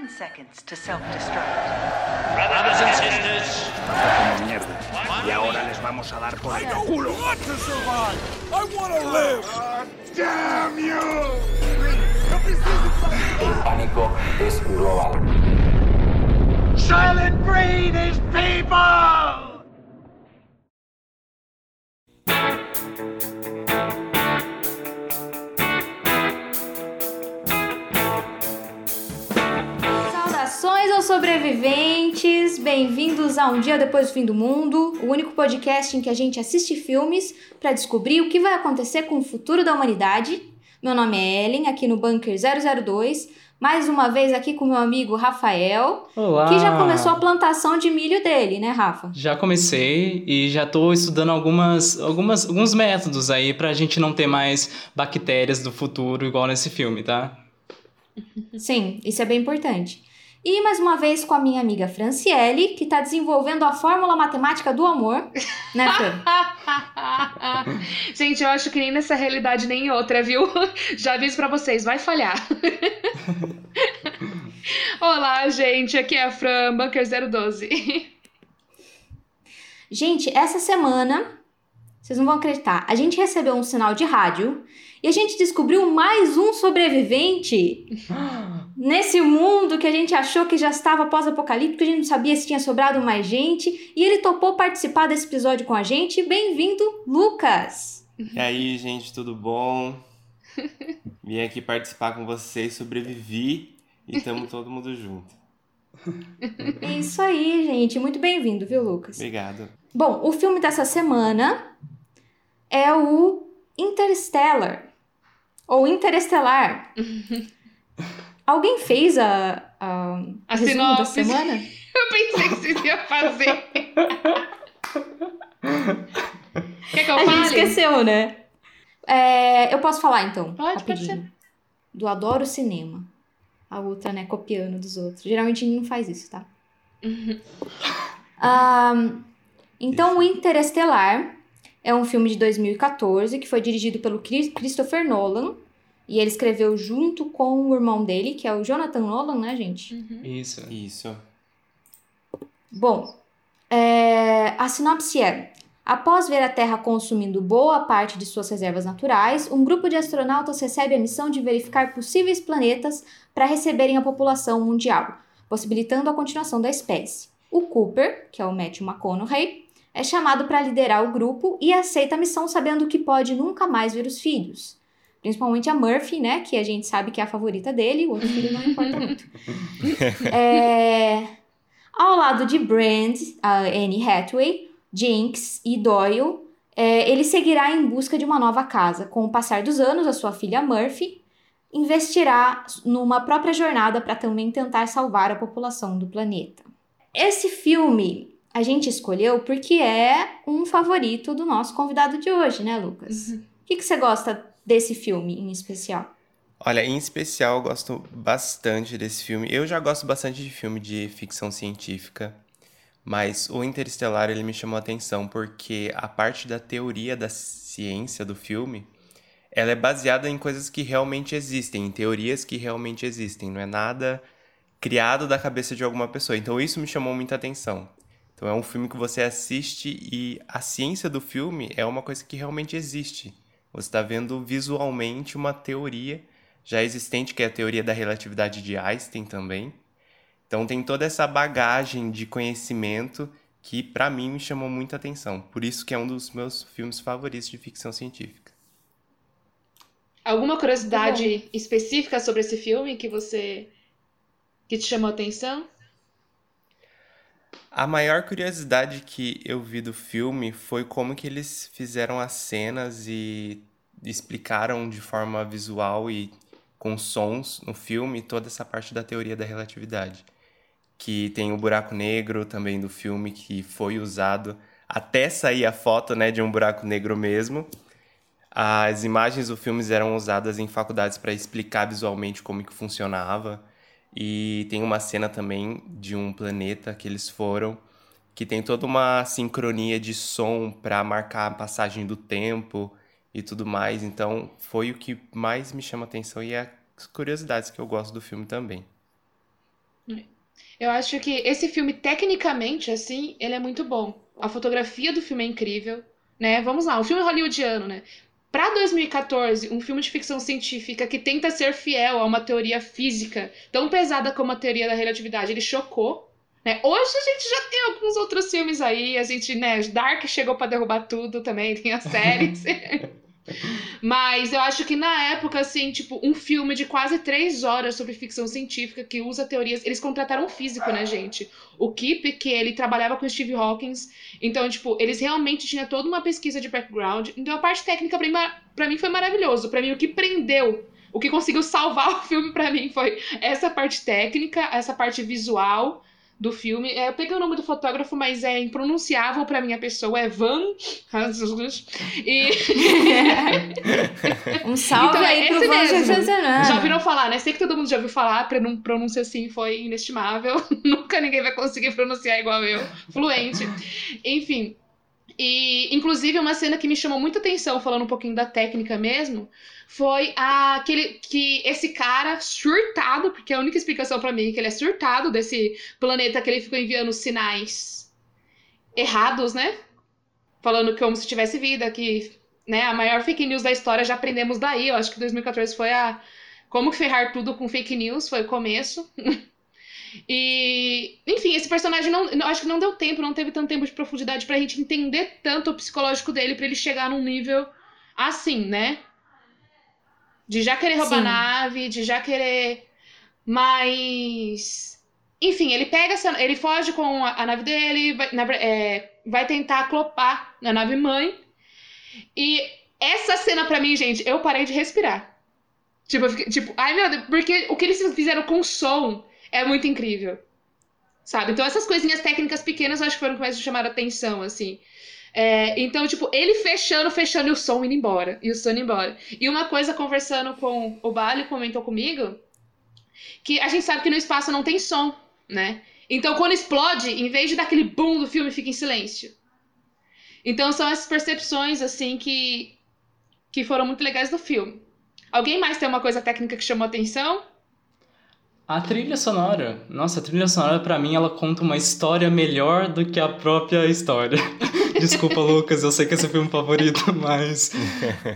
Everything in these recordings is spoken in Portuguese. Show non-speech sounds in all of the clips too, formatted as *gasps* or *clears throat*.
10 seconds to self-destruct. Brothers and sisters, como mierda. Y ahora les vamos a dar por el culo. want to survive. I want to live. Damn you! El pánico es global. Silent Breed is people! Sobreviventes, bem-vindos a Um Dia Depois do Fim do Mundo, o único podcast em que a gente assiste filmes para descobrir o que vai acontecer com o futuro da humanidade. Meu nome é Ellen, aqui no Bunker 002, mais uma vez aqui com meu amigo Rafael, Olá! que já começou a plantação de milho dele, né, Rafa? Já comecei e já estou estudando algumas, algumas, alguns métodos aí pra gente não ter mais bactérias do futuro igual nesse filme, tá? Sim, isso é bem importante. E mais uma vez com a minha amiga Franciele, que está desenvolvendo a fórmula matemática do amor, né, Fran? *laughs* Gente, eu acho que nem nessa realidade nem em outra, viu? *laughs* Já aviso pra vocês, vai falhar. *laughs* Olá, gente, aqui é a Fran, Bunker 012. Gente, essa semana, vocês não vão acreditar, a gente recebeu um sinal de rádio e a gente descobriu mais um sobrevivente *gasps* *gasps* *gasps* nesse mundo que a gente achou que já estava pós-apocalíptico, a gente não sabia se tinha sobrado mais gente, e ele topou participar desse episódio com a gente. Bem-vindo, Lucas! E aí, gente, tudo bom? *laughs* Vim aqui participar com vocês, sobrevivi e estamos *laughs* todo mundo junto. É isso aí, gente. Muito bem-vindo, viu, Lucas? Obrigado. Bom, o filme dessa semana é o Interstellar. Ou Interestelar. *laughs* Alguém fez a, a, A resumo da sinopse. semana? *laughs* Eu pensei que vocês iam fazer. Quer que eu A fale? gente esqueceu, né? É, eu posso falar então, Pode, pode rapidinho. Do Adoro Cinema. A outra, né, copiando dos outros. Geralmente a gente não faz isso, tá? *laughs* Ahn, então, o Interestelar é um filme de 2014 que foi dirigido pelo Chris- Christopher Nolan. E ele escreveu junto com o irmão dele, que é o Jonathan Nolan, né, gente? Isso. Isso. Bom, é, a sinopse é: após ver a Terra consumindo boa parte de suas reservas naturais, um grupo de astronautas recebe a missão de verificar possíveis planetas para receberem a população mundial, possibilitando a continuação da espécie. O Cooper, que é o Matthew McConaughey, é chamado para liderar o grupo e aceita a missão sabendo que pode nunca mais ver os filhos. Principalmente a Murphy, né? Que a gente sabe que é a favorita dele, o outro filho não importa muito. *laughs* É, ao lado de Brand, a Anne Hathaway, Jinx e Doyle, é, ele seguirá em busca de uma nova casa. Com o passar dos anos, a sua filha Murphy investirá numa própria jornada para também tentar salvar a população do planeta. Esse filme a gente escolheu porque é um favorito do nosso convidado de hoje, né, Lucas? O que, que você gosta desse filme em especial? Olha, em especial, eu gosto bastante desse filme. Eu já gosto bastante de filme de ficção científica, mas o Interestelar ele me chamou a atenção porque a parte da teoria da ciência do filme, ela é baseada em coisas que realmente existem, em teorias que realmente existem, não é nada criado da cabeça de alguma pessoa. Então isso me chamou muita atenção. Então é um filme que você assiste e a ciência do filme é uma coisa que realmente existe. Você está vendo visualmente uma teoria já existente, que é a teoria da relatividade de Einstein também. Então tem toda essa bagagem de conhecimento que para mim me chamou muita atenção. Por isso que é um dos meus filmes favoritos de ficção científica. Alguma curiosidade específica sobre esse filme que você. que te chamou a atenção? A maior curiosidade que eu vi do filme foi como que eles fizeram as cenas e explicaram de forma visual e com sons no filme toda essa parte da teoria da relatividade. Que tem o buraco negro também do filme que foi usado até sair a foto, né, de um buraco negro mesmo. As imagens do filme eram usadas em faculdades para explicar visualmente como que funcionava. E tem uma cena também de um planeta que eles foram, que tem toda uma sincronia de som para marcar a passagem do tempo e tudo mais. Então, foi o que mais me chama atenção e é as curiosidades que eu gosto do filme também. Eu acho que esse filme, tecnicamente, assim, ele é muito bom. A fotografia do filme é incrível, né? Vamos lá, um filme hollywoodiano, né? Pra 2014, um filme de ficção científica que tenta ser fiel a uma teoria física tão pesada como a teoria da relatividade, ele chocou. Né? Hoje a gente já tem alguns outros filmes aí, a gente, né, Dark chegou para derrubar tudo também, tem as séries. *laughs* *laughs* Mas eu acho que na época, assim, tipo, um filme de quase três horas sobre ficção científica que usa teorias. Eles contrataram um físico, né, gente? O Kip, que ele trabalhava com Steve Hawking. Então, tipo, eles realmente tinham toda uma pesquisa de background. Então a parte técnica pra mim, pra mim foi maravilhoso. Pra mim, o que prendeu o que conseguiu salvar *laughs* o filme para mim foi essa parte técnica, essa parte visual do filme. É, eu peguei o nome do fotógrafo, mas é impronunciável para minha pessoa, é Van e *laughs* Um salve Então, é aí pro esse Van. Já ouviram falar, né? Sei que todo mundo já ouviu falar, não pronúncia assim foi inestimável. *laughs* Nunca ninguém vai conseguir pronunciar igual eu, fluente. Enfim. E, inclusive, uma cena que me chamou muita atenção, falando um pouquinho da técnica mesmo, foi aquele, que esse cara surtado, porque é a única explicação pra mim, que ele é surtado desse planeta que ele ficou enviando sinais errados, né? Falando como se tivesse vida, que né, a maior fake news da história já aprendemos daí. Eu acho que 2014 foi a. Como ferrar tudo com fake news, foi o começo. *laughs* e, enfim, esse personagem não, acho que não deu tempo, não teve tanto tempo de profundidade pra gente entender tanto o psicológico dele pra ele chegar num nível assim, né? De já querer roubar Sim. nave, de já querer. Mas. Enfim, ele pega essa. Ele foge com a, a nave dele, vai, na é, vai tentar aclopar na nave mãe. E essa cena pra mim, gente, eu parei de respirar. Tipo, eu fiquei, tipo, ai meu Deus, porque o que eles fizeram com o som é muito incrível. Sabe? Então essas coisinhas técnicas pequenas eu acho que foram que mais me chamaram a atenção, assim. É, então, tipo, ele fechando, fechando e o som indo embora. E o som indo embora. E uma coisa, conversando com o Bali, comentou comigo, que a gente sabe que no espaço não tem som, né? Então, quando explode, em vez de dar aquele boom do filme, fica em silêncio. Então, são essas percepções, assim, que, que foram muito legais do filme. Alguém mais tem uma coisa técnica que chamou atenção? A trilha sonora, nossa, a trilha sonora pra mim ela conta uma história melhor do que a própria história. *laughs* Desculpa, Lucas, eu sei que é o filme favorito, *laughs* mas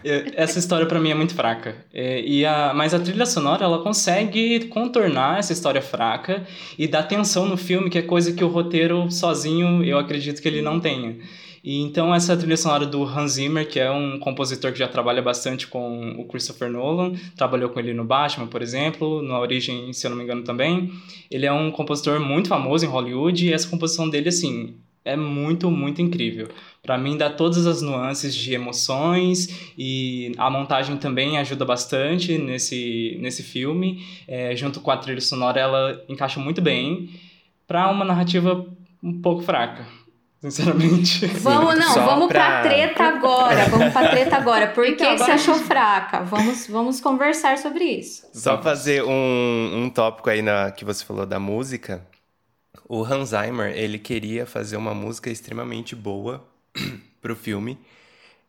é, essa história pra mim é muito fraca. É, e a, mas a trilha sonora ela consegue contornar essa história fraca e dar tensão no filme, que é coisa que o roteiro sozinho eu acredito que ele não tenha. E então essa trilha sonora do Hans Zimmer, que é um compositor que já trabalha bastante com o Christopher Nolan, trabalhou com ele no Batman, por exemplo, na Origem, se eu não me engano também. Ele é um compositor muito famoso em Hollywood e essa composição dele assim é muito, muito incrível. Para mim dá todas as nuances de emoções e a montagem também ajuda bastante nesse nesse filme, É, junto com a trilha sonora ela encaixa muito bem para uma narrativa um pouco fraca. Sinceramente. Vamos, não, Só vamos pra... pra- treta agora. Vamos pra treta agora. Por que, Então, que você achou fraca? Vamos, vamos conversar sobre isso. Só fazer um, um tópico aí na, que você falou da música. O Hans Zimmer, ele queria fazer uma música extremamente boa *clears throat* pro filme.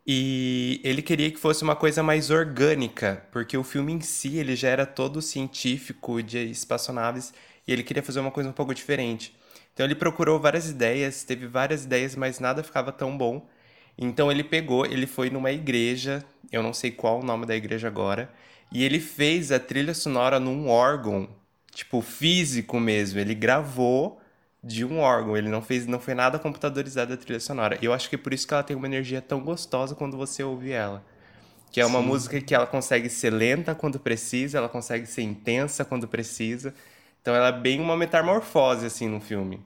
E ele queria que fosse uma coisa mais orgânica, porque o filme em si, ele já era todo científico de espaçonaves, e ele queria fazer uma coisa um pouco diferente. Então ele procurou várias ideias, teve várias ideias, mas nada ficava tão bom. Então ele pegou, ele foi numa igreja, eu não sei qual o nome da igreja agora, e ele fez a trilha sonora num órgão, tipo físico mesmo. Ele gravou de um órgão, ele não fez, não foi nada computadorizado a trilha sonora. E eu acho que é por isso que ela tem uma energia tão gostosa quando você ouve ela. Que é uma Sim. música que ela consegue ser lenta quando precisa, ela consegue ser intensa quando precisa. Então ela é bem uma metamorfose assim no filme.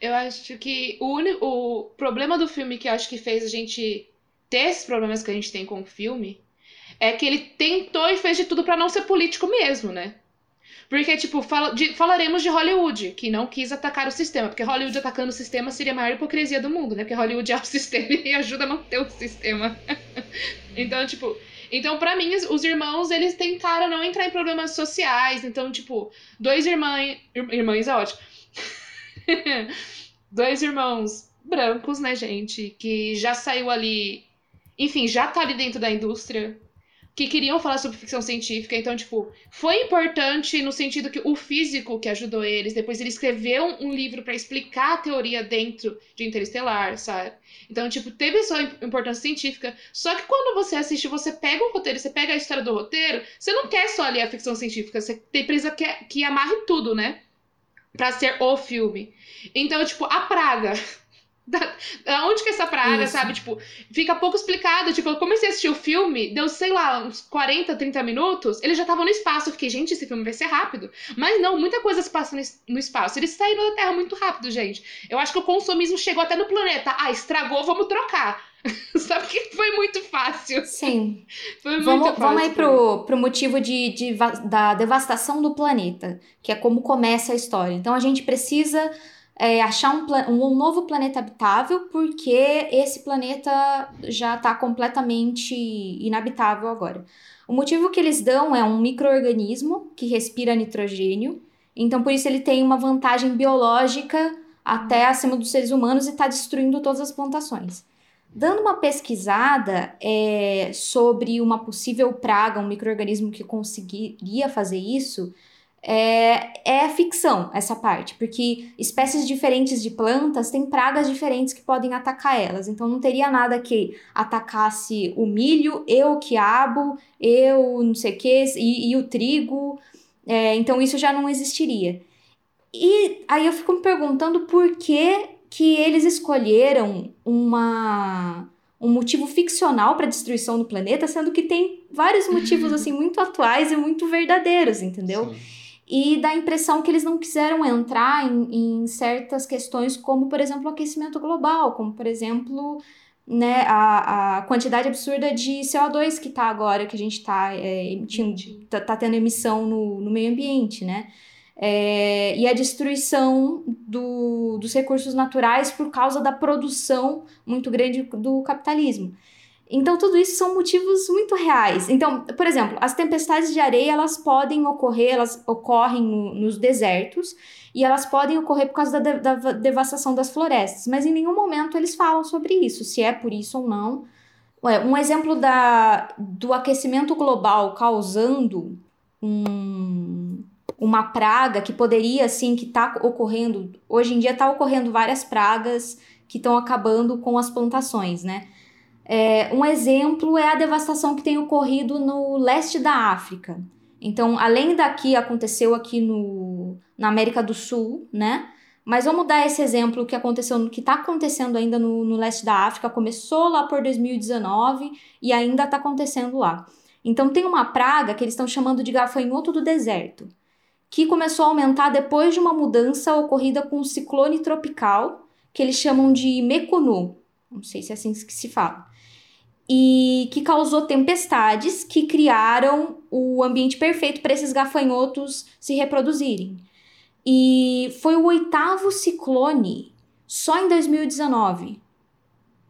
Eu acho que o, uni- o problema do filme que eu acho que fez a gente ter esses problemas que a gente tem com o filme é que ele tentou e fez de tudo pra não ser político mesmo, né? Porque, tipo, fala- de- falaremos de Hollywood, que não quis atacar o sistema, porque Hollywood atacando o sistema seria a maior hipocrisia do mundo, né? Porque Hollywood é o *laughs* sistema e ajuda a manter o sistema. *laughs* então, tipo, então pra mim os, os irmãos, eles tentaram não entrar em problemas sociais, então, tipo, dois irmãs, irmãs é ótimo. *laughs* dois irmãos brancos, né, gente, que já saiu ali, enfim, já tá ali dentro da indústria, que queriam falar sobre ficção científica. Então, tipo, foi importante no sentido que o físico que ajudou eles, depois ele escreveu um livro para explicar a teoria dentro de Interestelar, sabe? Então, tipo, teve sua importância científica. Só que quando você assiste, você pega o roteiro, você pega a história do roteiro, você não quer só ler a ficção científica, você tem precisa que, que amarre tudo, né? Pra ser o filme. Então, tipo, a praga *laughs* da, da onde que é essa praga, Isso. sabe? Tipo, fica pouco explicado. Tipo, eu comecei a assistir o filme, deu, sei lá, uns 40, 30 minutos, ele já tava no espaço. Eu fiquei, gente, esse filme vai ser rápido. Mas não, muita coisa se passa no espaço. Eles saíram da Terra muito rápido, gente. Eu acho que o consumismo chegou até no planeta. Ah, estragou, vamos trocar. *laughs* Sabe que foi muito fácil. Sim. Foi muito vamos, fácil. Vamos aí pro, pro motivo de, de, da devastação do planeta, que é como começa a história. Então a gente precisa é, achar um, um, novo planeta habitável, porque esse planeta já está completamente inabitável agora. O motivo que eles dão é um microorganismo que respira nitrogênio, então por isso ele tem uma vantagem biológica até acima dos seres humanos e está destruindo todas as plantações. Dando uma pesquisada é, sobre uma possível praga, um microorganismo que conseguiria fazer isso, é, é ficção essa parte, porque espécies diferentes de plantas têm pragas diferentes que podem atacar elas. Então não teria nada que atacasse o milho, e o quiabo, eu não sei o que, e, e o trigo. É, então isso já não existiria. E aí eu fico me perguntando por que, que eles escolheram uma um motivo ficcional para a destruição do planeta, sendo que tem vários motivos *laughs* assim muito atuais e muito verdadeiros, entendeu? Sim e dá a impressão que eles não quiseram entrar em, em certas questões, como, por exemplo, o aquecimento global, como, por exemplo, né, a, a quantidade absurda de CO2 que está agora, que a gente está é, emitindo, tá, tá, tendo emissão no, no meio ambiente, né? É, e a destruição do, dos recursos naturais por causa da produção muito grande do capitalismo. Então, tudo isso são motivos muito reais. Então, por exemplo, as tempestades de areia, elas podem ocorrer, elas ocorrem no, nos desertos, e elas podem ocorrer por causa da, da, devastação das florestas, mas em nenhum momento eles falam sobre isso, se é por isso ou não. Um exemplo da, do aquecimento global causando um, uma praga que poderia, assim, que está ocorrendo, hoje em dia está ocorrendo várias pragas que estão acabando com as plantações, né? É, um exemplo é a devastação que tem ocorrido no leste da África. Então, além daqui, aconteceu aqui no, na América do Sul, né? Mas vamos dar esse exemplo que aconteceu, que está acontecendo ainda no, no, leste da África, começou lá por 2019 e ainda está acontecendo lá. Então tem uma praga que eles estão chamando de gafanhoto do deserto, que começou a aumentar depois de uma mudança ocorrida com um ciclone tropical, que eles chamam de Mekunu. Não sei se é assim que se fala e que causou tempestades que criaram o ambiente perfeito para esses gafanhotos se reproduzirem. E foi o oitavo ciclone só em 2019.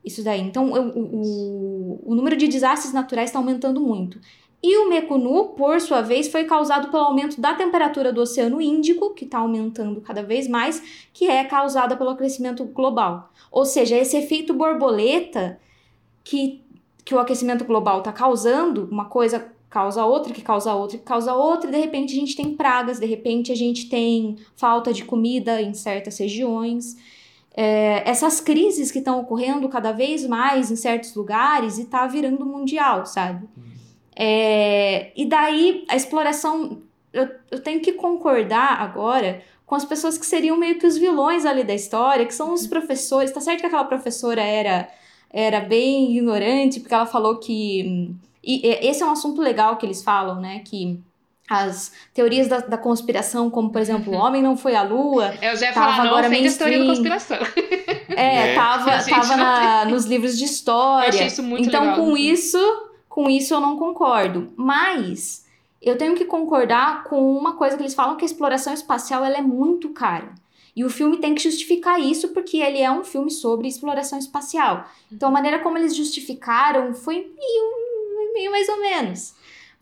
Isso daí. Então, o, o, o número de desastres naturais está aumentando muito. E o Mekunu, por sua vez, foi causado pelo aumento da temperatura do Oceano Índico, que está aumentando cada vez mais, que é causada pelo aquecimento global. Ou seja, esse efeito borboleta que que o aquecimento global está causando, uma coisa causa outra, que causa outra, que causa outra, e de repente a gente tem pragas, de repente a gente tem falta de comida em certas regiões. É, essas crises que estão ocorrendo cada vez mais em certos lugares e está virando mundial, sabe? É, e daí a exploração, eu, eu tenho que concordar agora com as pessoas que seriam meio que os vilões ali da história, que são os professores. Tá certo que aquela professora era era bem ignorante, porque ela falou que. E esse é um assunto legal que eles falam, né? Que as teorias da, da conspiração, como por exemplo, o homem não foi à lua. Eu já ia falar, não agora a teoria da conspiração. *laughs* É, é. tava, tava na, nos livros de história. Eu achei isso muito então, legal. com isso, com isso eu não concordo. Mas eu tenho que concordar com uma coisa que eles falam que a exploração espacial ela é muito cara. E o filme tem que justificar isso porque ele é um filme sobre exploração espacial. Então a maneira como eles justificaram foi meio, meio mais ou menos.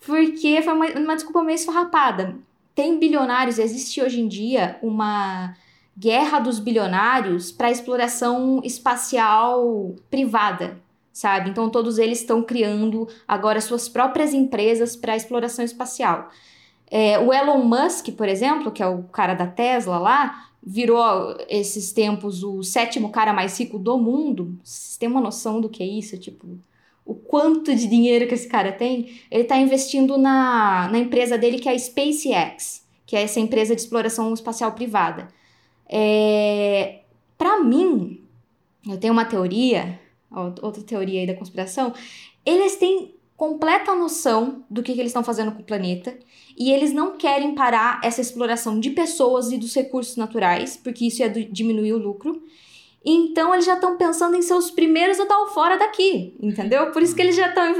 Porque foi uma, uma desculpa meio esfarrapada. Tem bilionários, existe hoje em dia uma guerra dos bilionários para exploração espacial privada. sabe? Então todos eles estão criando agora suas próprias empresas para exploração espacial. É, o Elon Musk, por exemplo, que é o cara da Tesla lá, virou esses tempos o sétimo cara mais rico do mundo. Vocês têm uma noção do que é isso? Tipo, o quanto de dinheiro que esse cara tem? Ele está investindo na, na empresa dele que é a SpaceX, que é essa empresa de exploração espacial privada. É, Para mim, eu tenho uma teoria, outra teoria aí da conspiração, eles têm completa noção do que, que eles estão fazendo com o planeta e eles não querem parar essa exploração de pessoas e dos recursos naturais, porque isso ia diminuir o lucro. Então eles já estão pensando em ser os primeiros a dar o fora daqui, entendeu? Por isso que eles já estão.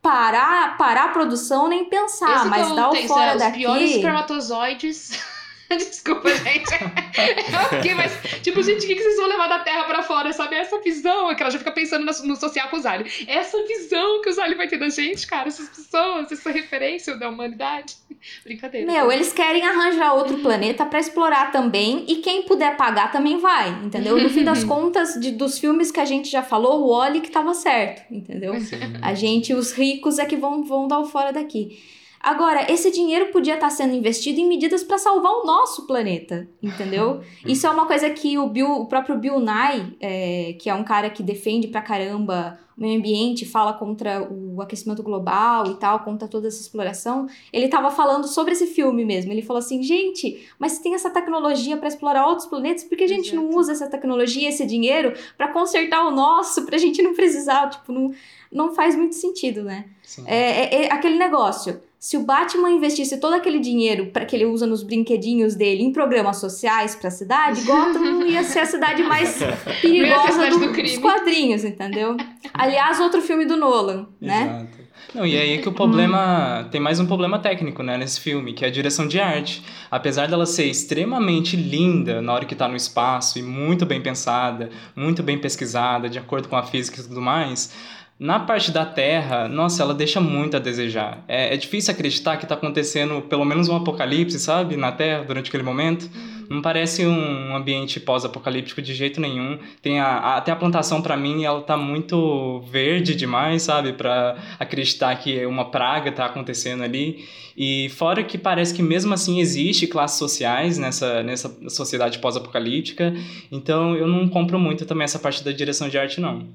Parar, parar a produção, nem pensar, Esse mas que eu dar o fora os daqui. piores espermatozoides. *laughs* Desculpa, gente. É ok, mas, tipo, gente, o que vocês vão levar da Terra pra fora, sabe? Essa visão, é que ela já fica pensando no, social com os aliens. Essa visão que os aliens vai ter da gente, cara, essas pessoas, essa referência da humanidade. Brincadeira. Meu, eles querem arranjar outro planeta pra explorar também, e quem puder pagar também vai, entendeu? No fim das *laughs* contas, de, dos filmes que a gente já falou, o Oli que tava certo, entendeu? A gente, os ricos, é que vão, vão dar o fora daqui. Agora, esse dinheiro podia estar sendo investido em medidas para salvar o nosso planeta, entendeu? *laughs* Isso é uma coisa que o, Bill, o próprio Bill Nye, é, que é um cara que defende pra caramba o meio ambiente, fala contra o aquecimento global e tal, contra toda essa exploração, ele estava falando sobre esse filme mesmo. Ele falou assim, gente, mas tem essa tecnologia para explorar outros planetas, por que a gente não Exato. usa essa tecnologia, esse dinheiro, para consertar o nosso, pra gente não precisar? Tipo, não, não faz muito sentido, né? É, é- é aquele negócio. Se o Batman investisse todo aquele dinheiro para que ele usa nos brinquedinhos dele em programas sociais para a cidade, Gotham não ia ser a cidade mais *laughs* perigosa cidade do- do dos quadrinhos, entendeu? Aliás, outro filme do Nolan, né? Exato. Não, e aí que o problema. Tem mais um problema técnico, né, nesse filme, que é a direção de arte. Apesar dela ser extremamente linda na hora que tá no espaço e muito bem pensada, muito bem pesquisada, de acordo com a física e tudo mais. Na parte da Terra, nossa, ela deixa muito a desejar. É, é difícil acreditar que tá acontecendo pelo menos um apocalipse, sabe? Na Terra, durante aquele momento. Não parece um ambiente pós-apocalíptico de jeito nenhum. Tem a, a- até a plantação para mim, ela tá muito verde demais, sabe, Pra acreditar que uma praga tá acontecendo ali. E fora que parece que mesmo assim existe classes sociais nessa nessa sociedade pós-apocalíptica. Então eu não compro muito também essa parte da direção de arte não.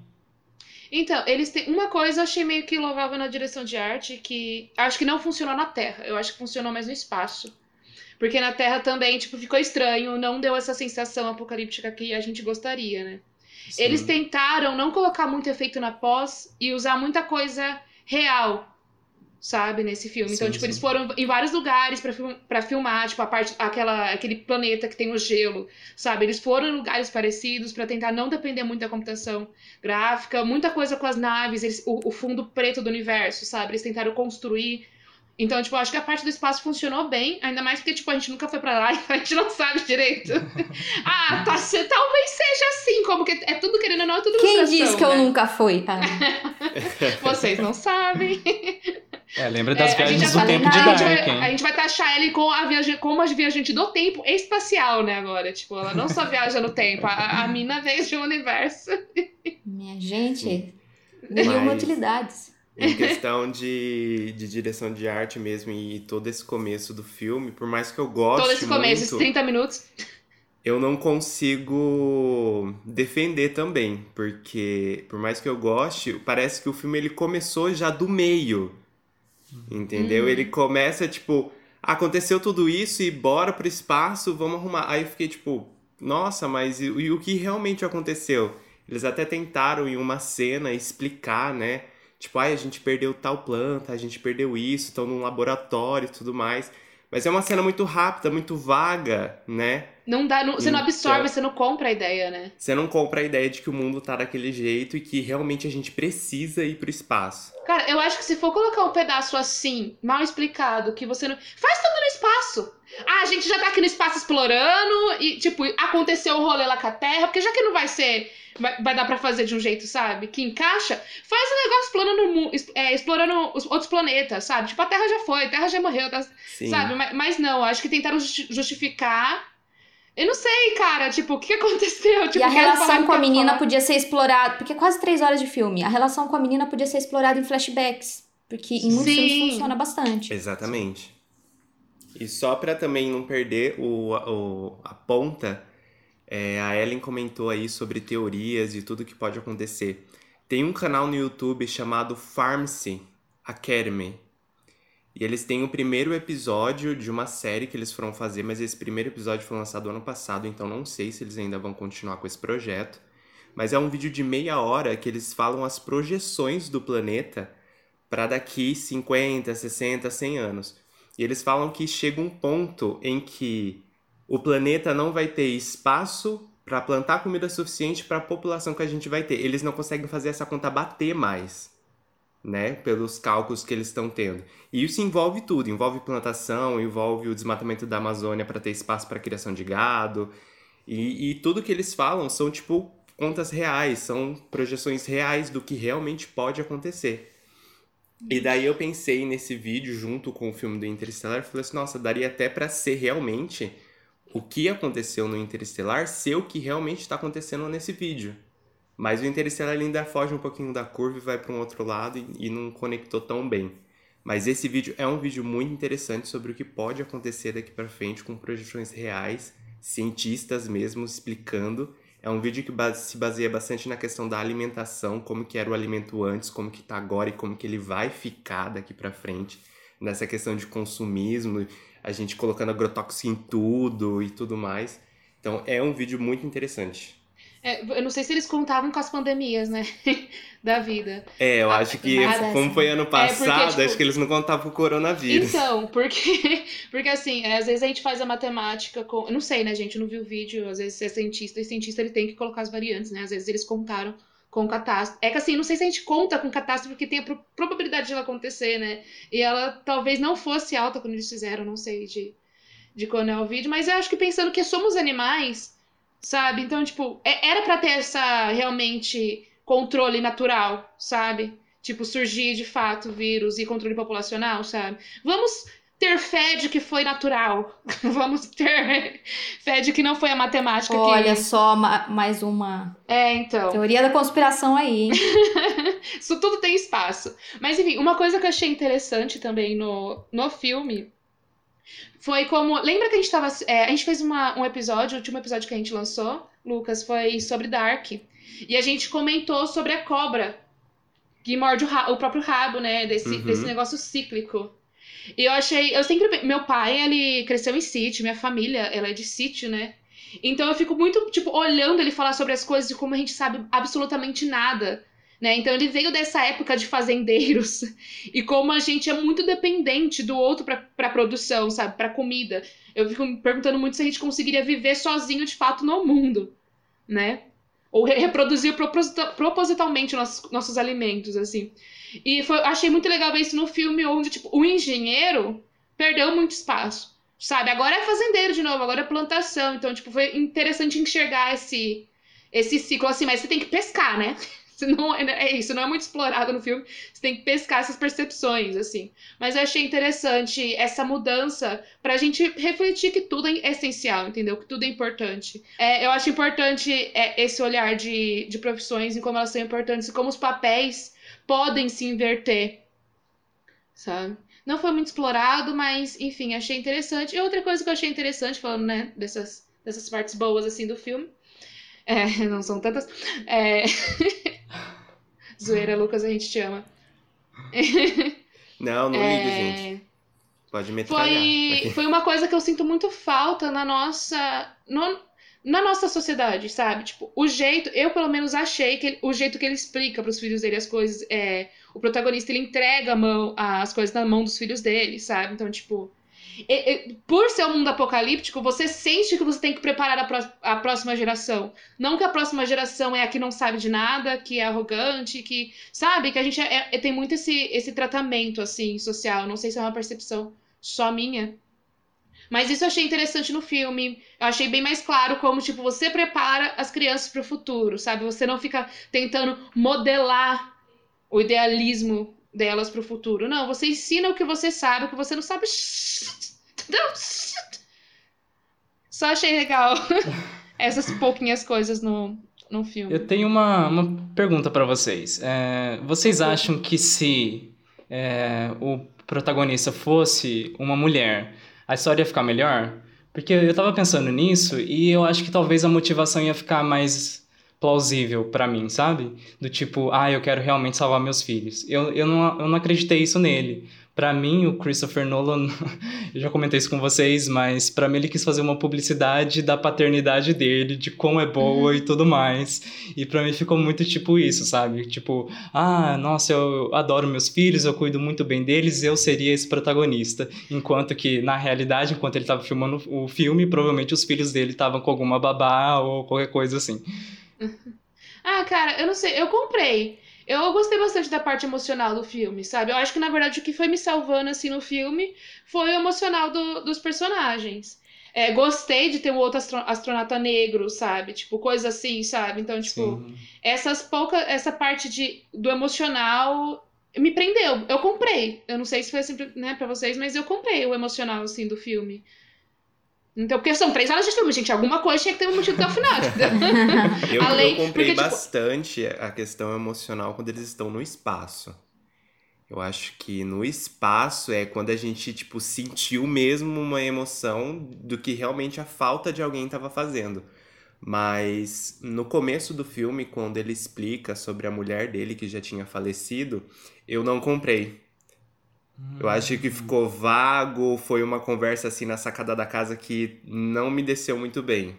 Então, eles têm. Uma coisa eu achei meio que louvável na direção de arte, que acho que não funcionou na Terra. Eu acho que funcionou mais no espaço. Porque na Terra também, tipo, ficou estranho, não deu essa sensação apocalíptica que a gente gostaria, né? Eles tentaram não colocar muito efeito na pós e usar muita coisa real, sabe, nesse filme. Então, Sim, tipo, sim. eles foram em vários lugares pra, film pra filmar, tipo, a parte, aquela, aquele planeta que tem o gelo, sabe? Eles foram em lugares parecidos pra tentar não depender muito da computação gráfica, muita coisa com as naves, eles, o, o fundo preto do universo, sabe? Eles tentaram construir. Então, tipo, eu acho que a parte do espaço funcionou bem, ainda mais porque, tipo, a gente nunca foi pra lá, *laughs* então a gente não sabe direito. *laughs* ah, tá, se- talvez seja assim, como que é tudo querendo ou não, é tudo Quem diz que eu né? nunca fui? Ah, *laughs* Vocês não sabem. É, lembra das É, a viagens do falei tempo de. A Dark, vai, a hein? gente vai taxar ele com a viaja, como a viajante do tempo espacial, né, agora. Tipo, ela não só viaja no tempo, a, a mina veio de um universo. minha gente, mil e uma Mas- utilidades. Em questão de, de direção de arte mesmo e todo esse começo do filme, por mais que eu goste Todo esse começo, esses muito, 30 minutos. eu não consigo defender também, porque por mais que eu goste, parece que o filme ele começou já do meio. Entendeu? Uhum. Ele começa tipo, aconteceu tudo isso e bora pro espaço, vamos arrumar. Aí eu fiquei tipo, nossa, mas e, e o que realmente aconteceu? Eles até tentaram em uma cena explicar, né? Tipo, ai, a gente perdeu tal planta, a gente perdeu isso, estão num laboratório e tudo mais. Mas é uma cena muito rápida, muito vaga, né? Não dá, não- você não Então. absorve, você não compra a ideia, né? Você não compra a ideia de que o mundo tá daquele jeito e que realmente a gente precisa ir pro espaço. Cara, eu acho que se for colocar um pedaço assim, mal explicado, que você não. Faz tudo no espaço! Ah, a gente já tá aqui no espaço explorando e, tipo, aconteceu um rolê lá com a Terra, porque já que não vai ser. Vai, vai dar pra fazer de um jeito, sabe? Que encaixa, faz um negócio explorando, o é, explorando os outros planetas, sabe? Tipo, a Terra já foi, a Terra já morreu, tá- Sim. sabe? Mas, mas não, acho que tentaram justi- justificar Eu não sei, cara, tipo, o que aconteceu? Tipo, e a relação com a menina falar. podia ser explorada, porque é quase três horas de filme. A relação com a menina podia ser explorada em flashbacks, porque em muitos Sim. filmes funciona bastante. Exatamente. E só pra também não perder o, o- a ponta, é, a Ellen comentou aí sobre teorias e tudo que pode acontecer. Tem um canal no YouTube chamado Pharmacy Academy. E eles têm o primeiro episódio de uma série que eles foram fazer, mas esse primeiro episódio foi lançado ano passado, então não sei se eles ainda vão continuar com esse projeto. Mas é um vídeo de meia hora que eles falam as projeções do planeta para daqui 50, 60, 100 anos. E eles falam que chega um ponto em que o planeta não vai ter espaço para plantar comida suficiente para a população que a gente vai ter. Eles não conseguem fazer essa conta bater mais, né? Pelos cálculos que eles estão tendo. E isso envolve tudo, envolve plantação, envolve o desmatamento da Amazônia para ter espaço para criação de gado. E, e tudo que eles falam são tipo contas reais, são projeções reais do que realmente pode acontecer. E daí eu pensei nesse vídeo junto com o filme do Interestelar e falei assim, nossa, daria até pra ser realmente o que aconteceu no Interestelar ser o que realmente está acontecendo nesse vídeo. Mas o Interestelar ainda foge um pouquinho da curva e vai para um outro lado e, e não conectou tão bem. Mas esse vídeo é um vídeo muito interessante sobre o que pode acontecer daqui para frente com projeções reais, cientistas mesmo explicando. É um vídeo que ba- se baseia bastante na questão da alimentação, como que era o alimento antes, como que tá agora e como que ele vai ficar daqui para frente. Nessa questão de consumismo, a gente colocando agrotóxico em tudo e tudo mais. Então é um vídeo muito interessante. É, eu não sei se eles contavam com as pandemias, né? *laughs* da vida. É, eu Ah, acho que como assim, foi ano passado, tipo, acho que eles não contavam com o coronavírus. Então, porque, *laughs* porque assim, é, às vezes a gente faz a matemática com. Não sei, né, gente? Eu não vi o vídeo, às vezes é cientista, e cientista ele tem que colocar as variantes, né? Às vezes eles contaram com catástrofe. É que assim, não sei se a gente conta com catástrofe porque tem a pro- probabilidade de ela acontecer, né? E ela talvez não fosse alta quando eles fizeram, não sei de, de quando é o vídeo, mas eu acho que pensando que somos animais, sabe? Então, tipo, é- era pra ter essa realmente controle natural, sabe? Tipo, surgir de fato vírus e controle populacional, sabe? Vamos ter fé de que foi natural. *laughs* Vamos ter *laughs* fé de que não foi a matemática Olha que. só, ma- mais uma É, então. teoria da conspiração aí, hein? *laughs* Isso tudo tem espaço. Mas enfim, uma coisa que eu achei interessante também no, no filme foi como. Lembra que a gente tava. é, a gente fez uma, um episódio, o último episódio que a gente lançou, Lucas, foi sobre Dark. E a gente comentou sobre a cobra que morde o, o próprio rabo, né? Desse, Uhum. desse negócio cíclico. E eu achei. Eu sempre. Meu pai, ele cresceu em sítio, minha família, ela é de sítio, né? Então eu fico muito, tipo, olhando ele falar sobre as coisas e como a gente sabe absolutamente nada. Né? Então ele veio dessa época de fazendeiros *laughs* e como a gente é muito dependente do outro pra produção, sabe? Pra comida. Eu fico me perguntando muito se a gente conseguiria viver sozinho de fato no mundo, né? Ou re- reproduzir proposita- propositalmente nossos, nossos alimentos, assim. E foi, achei muito legal isso no filme onde, tipo, o engenheiro perdeu muito espaço, sabe? Agora é fazendeiro de novo, agora é plantação. Então, tipo, foi interessante enxergar esse, esse ciclo assim, mas você tem que pescar, né? Você não, é isso, não é muito explorado no filme. Você tem que pescar essas percepções, assim. Mas eu achei interessante essa mudança pra gente refletir que tudo é essencial, entendeu? Que tudo é importante. É, eu acho importante é, esse olhar de, de profissões e como elas são importantes e como os papéis podem se inverter, sabe? Não foi muito explorado, mas, enfim, achei interessante. E outra coisa que eu achei interessante, falando, né, dessas, dessas partes boas, assim, do filme, é, *laughs* não são tantas, é... *laughs* Zoeira, Lucas, a gente te ama. *laughs* Não, não liga, É, gente. Pode metralhar. Foi, foi *laughs* uma coisa que eu sinto muito falta na nossa. no- na nossa sociedade, sabe? Tipo, o jeito. Eu, pelo menos, achei que ele- o jeito que ele explica pros filhos dele as coisas. É, o protagonista, ele entrega a mão, as coisas na mão dos filhos dele, sabe? Então, tipo. Por ser um mundo apocalíptico, você sente que você tem que preparar a, a próxima geração. Não que a próxima geração é a que não sabe de nada, que é arrogante, que. Sabe? Que a gente é- é- tem muito esse, esse tratamento, assim, social. Não sei se é uma percepção só minha. Mas isso eu achei interessante no filme. Eu achei bem mais claro como, tipo, você prepara as crianças para o futuro, sabe? Você não fica tentando modelar o idealismo delas para o futuro. Não, você ensina o que você sabe, o que você não sabe. Entendeu? Só achei legal *laughs* essas pouquinhas coisas no, no filme. Eu tenho uma, uma pergunta para vocês. É, vocês acham que se é, o protagonista fosse uma mulher, a história ia ficar melhor? Porque eu tava pensando nisso e eu acho que talvez a motivação ia ficar mais plausível para mim, sabe? Do tipo, ah, eu quero realmente salvar meus filhos. Eu, eu, não, eu não acreditei isso nele. Para mim, o Christopher Nolan, *laughs* eu já comentei isso com vocês, mas para mim ele quis fazer uma publicidade da paternidade dele, de como é boa uhum. e tudo mais. E para mim ficou muito tipo isso, sabe? Tipo, ah, nossa, eu adoro meus filhos, eu cuido muito bem deles, eu seria esse protagonista. Enquanto que, na realidade, enquanto ele tava filmando o filme, provavelmente os filhos dele estavam com alguma babá ou qualquer coisa assim. *laughs* Ah, cara, eu não sei, eu comprei. Eu gostei bastante da parte emocional do filme, sabe? Eu acho que, na verdade, o que foi me salvando, assim, no filme foi o emocional do, dos personagens. É, gostei de ter um outro astro astronauta negro, sabe? Tipo, coisa assim, sabe? Então, tipo, Sim. essas poucas. Essa parte de, do emocional me prendeu. Eu comprei. Eu não sei se foi assim, né, pra vocês, mas eu comprei o emocional, assim, do filme. Então, porque são três horas de filme, gente. Alguma coisa tinha que ter um motivo até o final. *laughs* eu, Além, eu comprei porque, tipo, bastante tipo... a questão emocional quando eles estão no espaço. Eu acho que no espaço é quando a gente, tipo, sentiu mesmo uma emoção do que realmente a falta de alguém estava fazendo. Mas no começo do filme, quando ele explica sobre a mulher dele que já tinha falecido, eu não comprei. Eu acho que ficou vago, foi uma conversa assim na sacada da casa que não me desceu muito bem.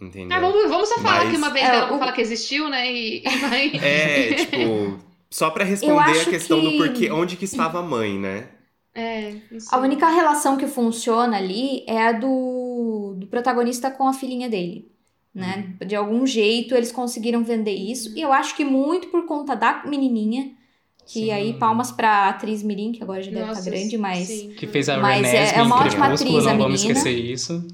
Entendeu? Ah, vamos, vamos só falar Mas... que uma vez é, ela o... fala que existiu, né? E, e vai... É, tipo, só para responder a questão que... do porquê, onde que estava a mãe, né? É, a única relação que funciona ali é a do, do protagonista com a filhinha dele. Né? Uhum. De algum jeito eles conseguiram vender isso. E eu acho que muito por conta da menininha que sim. aí, palmas pra atriz Mirim, que agora já deve estar tá grande, mas. Sim. Que fez a mas Renée é, é uma ótima atriz, não vamos esquecer isso.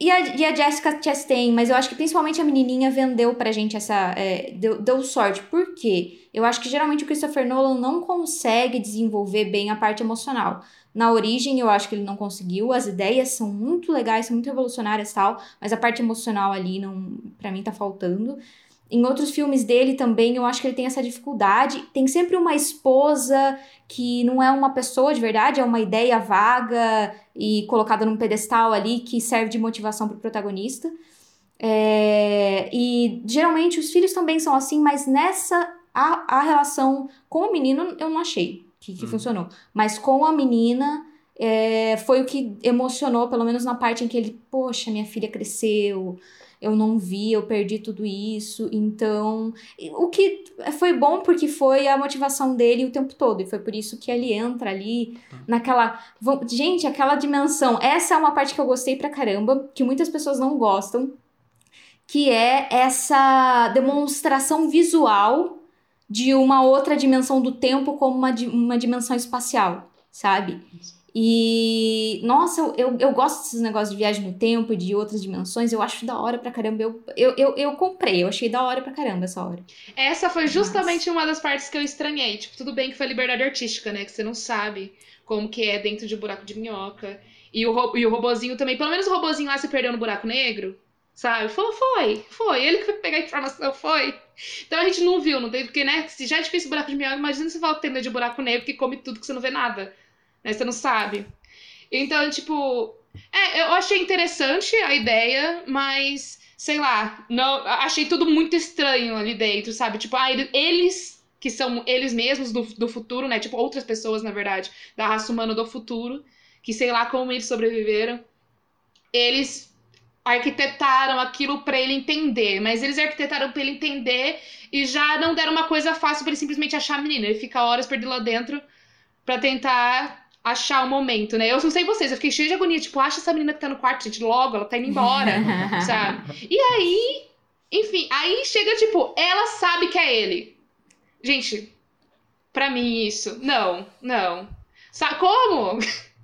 E a, e a Jessica Chastain, mas eu acho que principalmente a menininha vendeu pra gente essa. É, deu, deu sorte. Por quê? Eu acho que geralmente o Christopher Nolan não consegue desenvolver bem a parte emocional. Na origem, eu acho que ele não conseguiu. As ideias são muito legais, são muito revolucionárias e tal, mas a parte emocional ali, não, para mim, tá faltando. Em outros filmes dele também, eu acho que ele tem essa dificuldade. Tem sempre uma esposa que não é uma pessoa de verdade, é uma ideia vaga e colocada num pedestal ali que serve de motivação para o protagonista. É, e geralmente os filhos também são assim, mas nessa a, a relação com o menino eu não achei que, que uhum. funcionou. Mas com a menina é, foi o que emocionou, pelo menos na parte em que ele, poxa, minha filha cresceu, eu não vi, eu perdi tudo isso. Então, o que foi bom porque foi a motivação dele o tempo todo. E foi por isso que ele entra ali naquela. Gente, aquela dimensão. Essa é uma parte que eu gostei pra caramba, que muitas pessoas não gostam, que é essa demonstração visual de uma outra dimensão do tempo como uma, uma dimensão espacial, sabe? E, nossa, eu, eu, eu, gosto desses negócios de viagem no tempo, de outras dimensões, eu acho da hora pra caramba. Eu, eu, eu, eu comprei, eu achei da hora pra caramba essa hora. Essa foi justamente uma das partes que eu estranhei. Tipo, tudo bem que foi liberdade artística, né? Que você não sabe como que é dentro de um buraco de minhoca. E o, e o robozinho também, pelo menos o robozinho lá se perdeu no buraco negro, sabe? Falou, foi, foi. Ele que foi pegar a informação, foi. Então a gente não viu, não tem, porque, né? Se já é difícil buraco de minhoca, imagina que tem medo de buraco negro que come tudo que você não vê nada né? Você não sabe. Então, tipo, é, eu achei interessante a ideia, mas sei lá, não, achei tudo muito estranho ali dentro, sabe? Tipo, ah, eles que são eles mesmos do, do futuro, né? Tipo, outras pessoas, na verdade, da raça humana do futuro, que sei lá como eles sobreviveram. Eles arquitetaram aquilo para ele entender, mas eles arquitetaram para ele entender e já não deram uma coisa fácil para ele simplesmente achar a menina. Ele fica horas perdido lá dentro para tentar achar o momento, né? Eu não sei vocês, eu fiquei cheia de agonia, tipo, acha essa menina que tá no quarto, gente, logo, ela tá indo embora, *laughs* sabe? E aí, enfim, aí chega, tipo, ela sabe que é ele. Gente, pra mim isso, não, não. Sabe como? *laughs*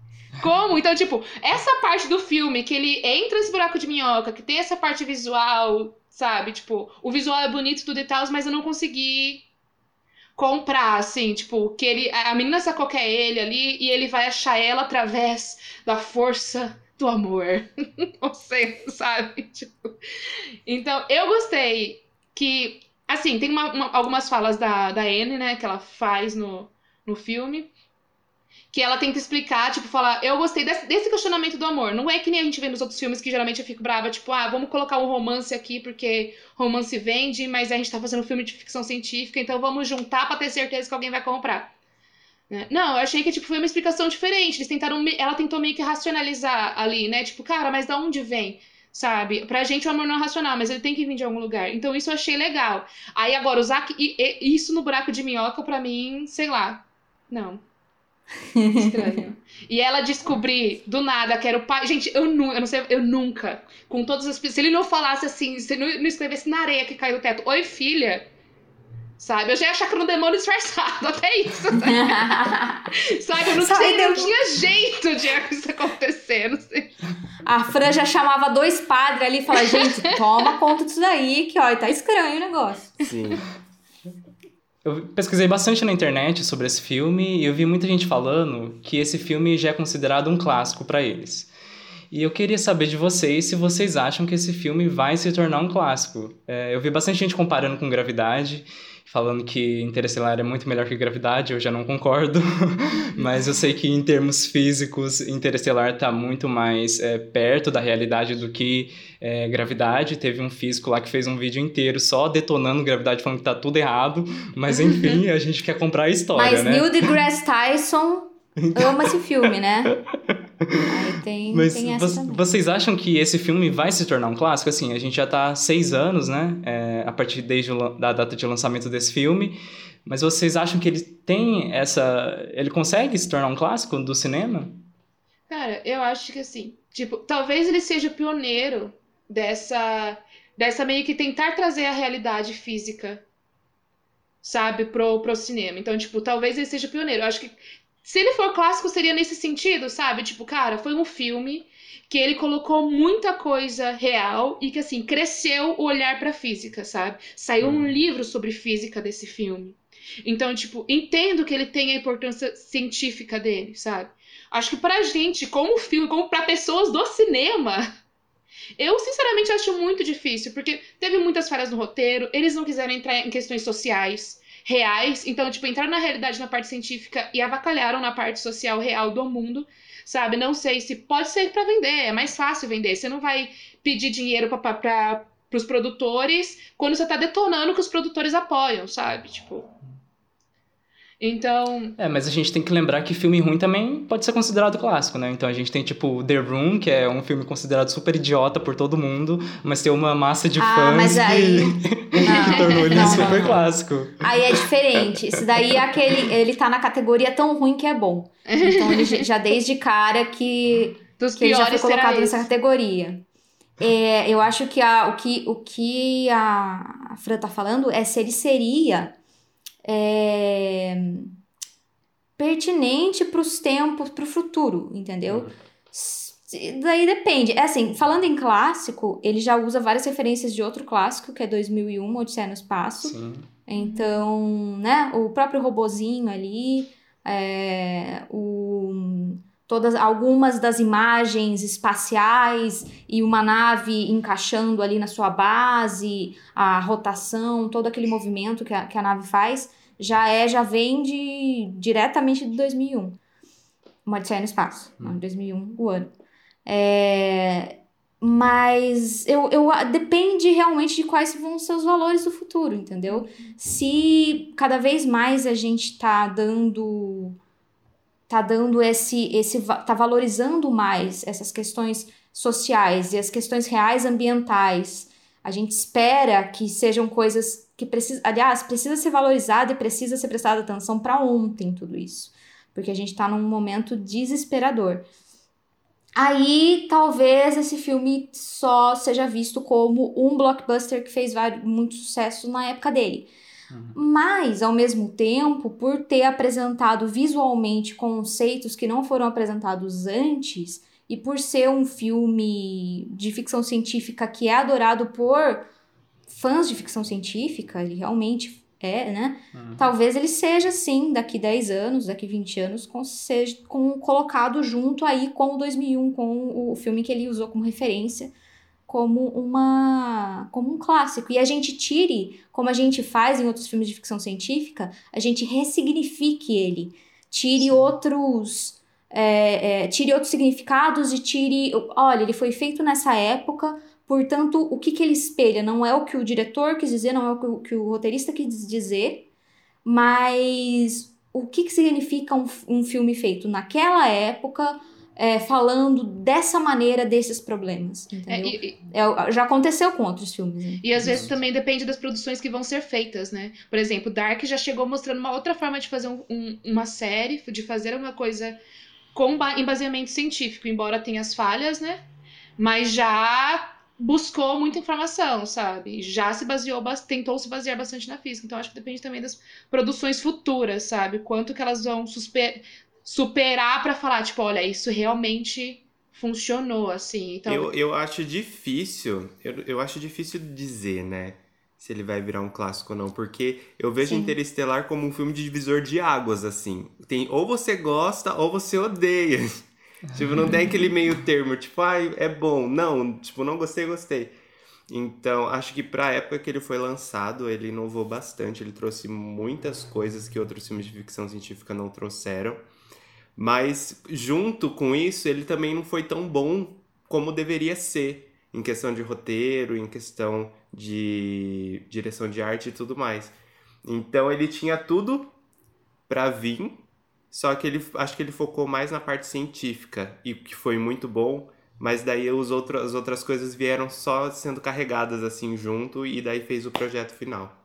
Como? Então, tipo, essa parte do filme, que ele entra nesse buraco de minhoca, que tem essa parte visual, sabe? Tipo, o visual é bonito, tudo e tal, mas eu não consegui comprar, assim, tipo, que ele. A menina sacou que é ele ali e ele vai achar ela através da força do amor. *laughs* Não sei, sabe? *laughs* Tipo, então, eu gostei que, assim, tem uma, uma, algumas falas da, da Anne, né, que ela faz no, no filme, que ela tenta explicar, tipo, falar, eu gostei desse, desse, questionamento do amor. Não é que nem a gente vê nos outros filmes que geralmente eu fico brava, tipo, ah, vamos colocar um romance aqui porque romance vende, mas a gente tá fazendo um filme de ficção científica, então vamos juntar para ter certeza que alguém vai comprar. Né? Não, eu achei que tipo, foi uma explicação diferente. Eles tentaram. Ela tentou meio que racionalizar ali, né? Tipo, cara, mas da onde vem? Sabe? Pra gente o amor não é racional, mas ele tem que vir de algum lugar. Então isso eu achei legal. Aí agora, usar isso no buraco de minhoca, pra mim, sei lá. Não. Estranho. e ela descobrir do nada que era o pai. Gente, eu, nu... eu não sei, eu nunca. Com todas as. Se ele não falasse assim, se ele não escrevesse na areia que caiu do teto, oi filha. Sabe? Eu já ia achar que era um demônio disfarçado, *laughs* até isso. Sabe? Eu não, sei, não tinha jeito de isso acontecer, não sei. A Fran já chamava dois padres ali e falava, gente, toma conta disso daí, que ó, tá estranho o negócio. Sim. Eu pesquisei bastante na internet sobre esse filme e eu vi muita gente falando que esse filme já é considerado um clássico para eles. E eu queria saber de vocês se vocês acham que esse filme vai se tornar um clássico. É, eu vi bastante gente comparando com Gravidade, falando que Interestelar é muito melhor que Gravidade, eu já não concordo. *laughs* Mas eu sei que em termos físicos, Interestelar está muito mais é, perto da realidade do que é, Gravidade. Teve um físico lá que fez um vídeo inteiro só detonando Gravidade, falando que tá tudo errado. Mas enfim, *laughs* a gente quer comprar a história, Mas né? Neil deGrasse Tyson *laughs* ama esse filme, né? Tem, *laughs* Mas tem essa vocês acham que esse filme vai se tornar um clássico? Assim, a gente já tá seis anos, né? É, a partir desde o, da data de lançamento desse filme. Mas vocês acham que ele tem essa. Ele consegue se tornar um clássico do cinema? Cara, eu acho que assim. Tipo, talvez ele seja o pioneiro dessa. Dessa meio que tentar trazer a realidade física sabe, pro, pro cinema. Então, tipo, talvez ele seja pioneiro. Eu acho que se ele for clássico, seria nesse sentido, sabe? Tipo, cara, foi um filme que ele colocou muita coisa real e que, assim, cresceu o olhar pra física, sabe? Saiu um livro sobre física desse filme. Então, tipo, entendo que ele tem a importância científica dele, sabe? Acho que pra gente, como filme, como pra pessoas do cinema, eu sinceramente acho muito difícil, porque teve muitas falhas no roteiro, eles não quiseram entrar em questões sociais reais. Então, tipo, entraram na realidade na parte científica e avacalharam na parte social real do mundo, sabe? Não sei se pode ser para vender, é mais fácil vender. Você não vai pedir dinheiro para os produtores quando você tá detonando que os produtores apoiam, sabe? Tipo, então. É, mas a gente tem que lembrar que filme ruim também pode ser considerado clássico, né? Então a gente tem, tipo, The Room, que é um filme considerado super idiota por todo mundo, mas tem uma massa de ah, fãs mas aí... *laughs* que... Não, que tornou ele não, super não. clássico. Aí é diferente. Isso daí é aquele. Ele tá na categoria tão ruim que é bom. Então ele já desde cara que. Dos que ele já foi colocado esse. nessa categoria. É, eu acho que, a, o, que o que a Fran tá falando é se ele seria é, pertinente para os tempos, para o futuro, entendeu? Daí depende. É assim, falando em clássico, ele já usa várias referências de outro clássico, que é 2001, Odisseia no Espaço. Sim. Então, né, o próprio robozinho ali, é, o, todas algumas das imagens espaciais e uma nave encaixando ali na sua base, a rotação, todo aquele movimento que a, que a nave faz, já é já vem de diretamente de 2001. Uma Odisseia no Espaço, hum. 2001, o ano. É, mas eu, eu depende realmente de quais vão ser os valores do futuro, entendeu? Se cada vez mais a gente tá dando tá dando esse esse tá valorizando mais essas questões sociais e as questões reais ambientais. A gente espera que sejam coisas que precisa, aliás, precisa ser valorizado e precisa ser prestada atenção para ontem tudo isso, porque a gente está num momento desesperador. Aí talvez esse filme só seja visto como um blockbuster que fez muito sucesso na época dele. Uhum. Mas, ao mesmo tempo, por ter apresentado visualmente conceitos que não foram apresentados antes, e por ser um filme de ficção científica que é adorado por fãs de ficção científica, ele realmente é, né? Talvez ele seja, sim, daqui 10 anos, daqui 20 anos, com, seja com, colocado junto aí com o 2001, com o filme que ele usou como referência, como uma como um clássico. E a gente tire, como a gente faz em outros filmes de ficção científica, a gente ressignifique ele. Tire outros... é, é, tire outros significados e tire... Olha, ele foi feito nessa época Portanto, o que, que ele espelha não é o que o diretor quis dizer, não é o que o, que o roteirista quis dizer, mas o que, que significa um, um filme feito naquela época, é, falando dessa maneira desses problemas, É, e, É, já aconteceu com outros filmes. Né? e às vezes também depende das produções que vão ser feitas, né? Por exemplo, Dark já chegou mostrando uma outra forma de fazer um- um- uma série, de fazer uma coisa com ba- embaseamento científico, embora tenha as falhas, né? Mas já buscou muita informação, sabe? Já se baseou, bas- tentou se basear bastante na física. Então acho que depende também das produções futuras, sabe? Quanto que elas vão superar pra falar, tipo, olha, isso realmente funcionou, assim. Então, Eu, eu acho difícil, eu, eu acho difícil dizer, né? Se ele vai virar um clássico ou não, porque eu vejo Sim. Interestelar como um filme de divisor de águas, assim. Tem ou você gosta ou você odeia. *laughs* tipo, não tem aquele meio termo, tipo, ai, é bom. Não, tipo, não gostei, gostei. Então, acho que pra época que ele foi lançado, ele inovou bastante. Ele trouxe muitas coisas que outros filmes de ficção científica não trouxeram. Mas, junto com isso, ele também não foi tão bom como deveria ser. Em questão de roteiro, em questão de direção de arte e tudo mais. Então, ele tinha tudo pra vir. Só que ele, acho que ele focou mais na parte científica. E que foi muito bom. Mas daí os outro, as outras coisas vieram só sendo carregadas assim junto. E daí fez o projeto final.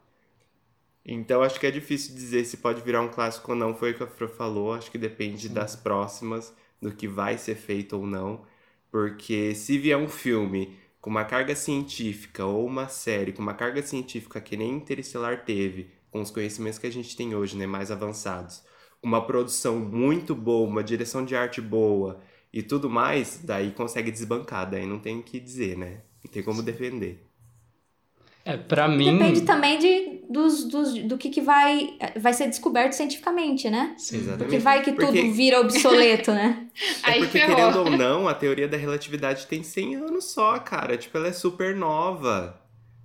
Então acho que é difícil dizer se pode virar um clássico ou não. Foi o que a Fro falou. Acho que depende das próximas, do que vai ser feito ou não. Porque se vier um filme com uma carga científica ou uma série com uma carga científica que nem Interestelar teve, com os conhecimentos que a gente tem hoje, né, mais avançados, uma produção muito boa, uma direção de arte boa e tudo mais, daí consegue desbancar, daí não tem o que dizer, né? Não tem como defender. É, pra mim. Depende também de, dos, dos, do que, que vai, vai ser descoberto cientificamente, né? Sim. Exatamente. Porque vai que Porque- tudo vira obsoleto, né? É aí porque, ferrou. querendo ou não, a teoria da relatividade tem 100 anos só, cara. Tipo, ela é super nova,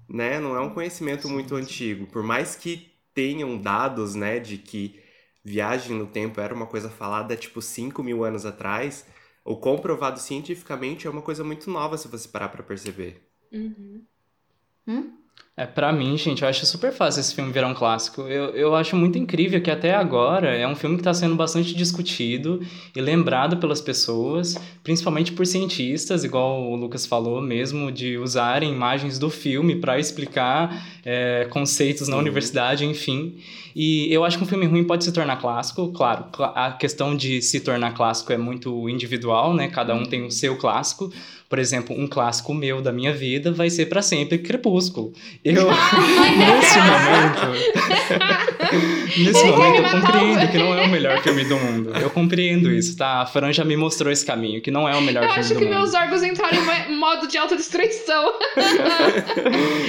né? Não é um conhecimento muito antigo. Por mais que tenham dados, né, de que viagem no tempo era uma coisa falada, tipo, 5 mil anos atrás, o comprovado cientificamente é uma coisa muito nova se você parar pra perceber. Uhum. É, pra mim, gente, eu acho super fácil esse filme virar um clássico. Eu, eu acho muito incrível que até agora é um filme que está sendo bastante discutido e lembrado pelas pessoas, principalmente por cientistas, igual o Lucas falou mesmo, de usarem imagens do filme para explicar é, conceitos na Sim. universidade, enfim. E eu acho que um filme ruim pode se tornar clássico, claro, cla- a questão de se tornar clássico é muito individual, né? Cada um tem o seu clássico. Por exemplo, um clássico meu da minha vida vai ser para sempre Crepúsculo. Eu, *laughs* nesse momento, *laughs* nesse Ele momento me eu compreendo que não é o melhor filme do mundo. Eu compreendo isso, tá? A Fran já me mostrou esse caminho, que não é o melhor Eu filme acho do que mundo. meus órgãos entraram em mo- modo de autodestruição.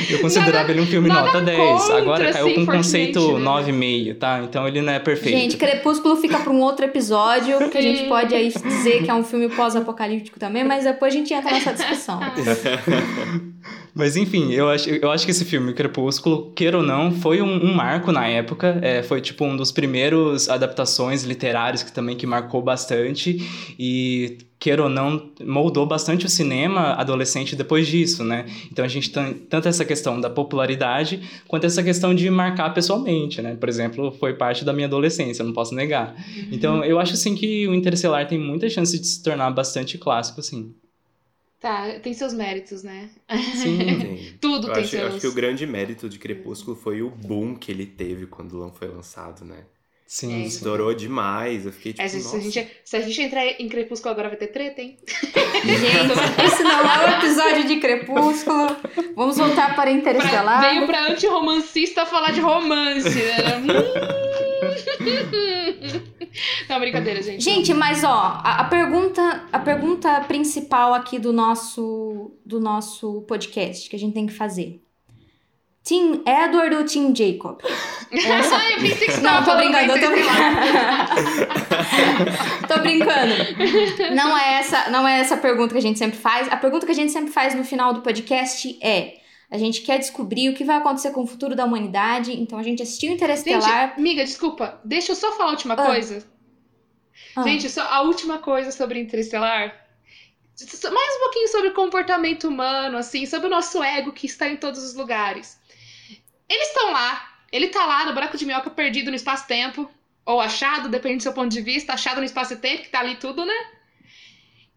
Eu considerava Nada- ele um filme nota 10. contra, Agora caiu assim, com um conceito fortemente, né? 9,5, tá? Então ele não é perfeito. Gente, Crepúsculo fica para um outro episódio, porque a gente pode aí dizer que é um filme pós-apocalíptico também, mas depois a gente entra nessa discussão. *laughs* Mas enfim, eu acho, eu acho que esse filme, Crepúsculo, queira ou não, foi um, um marco na época. É, foi tipo um dos primeiros adaptações literárias que também que marcou bastante. E queira ou não, moldou bastante o cinema adolescente depois disso, né? Então a gente tem tanto essa questão da popularidade, quanto essa questão de marcar pessoalmente, né? Por exemplo, foi parte da minha adolescência, não posso negar. Então eu acho assim que o Interestelar tem muita chance de se tornar bastante clássico, assim. Tá, tem seus méritos, né? Sim. *laughs* Tem. Tudo Eu tem acho, seus. acho que o grande mérito de Crepúsculo foi o boom que ele teve quando foi lançado, né? Sim, É. sim. Estourou demais. Eu fiquei tipo, É, se, nossa. a gente, se a gente entrar em Crepúsculo agora vai ter treta, hein? Gente, esse não é o episódio de Crepúsculo. Vamos voltar para Pra, Interestelar. veio pra antirromancista falar de romance, né? Hum. *laughs* *laughs* Não, brincadeira, gente. Gente, mas ó, a, a pergunta, a pergunta principal aqui do nosso do nosso podcast que a gente tem que fazer. Team Edward ou Team Jacob? *laughs* Essa... Eu pensei que você Não, tô brincando, eu tô brincando. *laughs* Tô brincando. Não é essa, não é essa a pergunta que a gente sempre faz. A pergunta que a gente sempre faz no final do podcast é: a gente quer descobrir o que vai acontecer com o futuro da humanidade. Então a gente assistiu Interestelar. Gente, amiga, desculpa. Deixa eu só falar a última Ah. coisa. Ah. Gente, só a última coisa sobre Interestelar. Mais um pouquinho sobre o comportamento humano, assim, sobre o nosso ego que está em todos os lugares. Eles estão lá, ele tá lá no buraco de minhoca perdido no espaço-tempo, ou achado, depende do seu ponto de vista, achado no espaço-tempo, que tá ali tudo, né?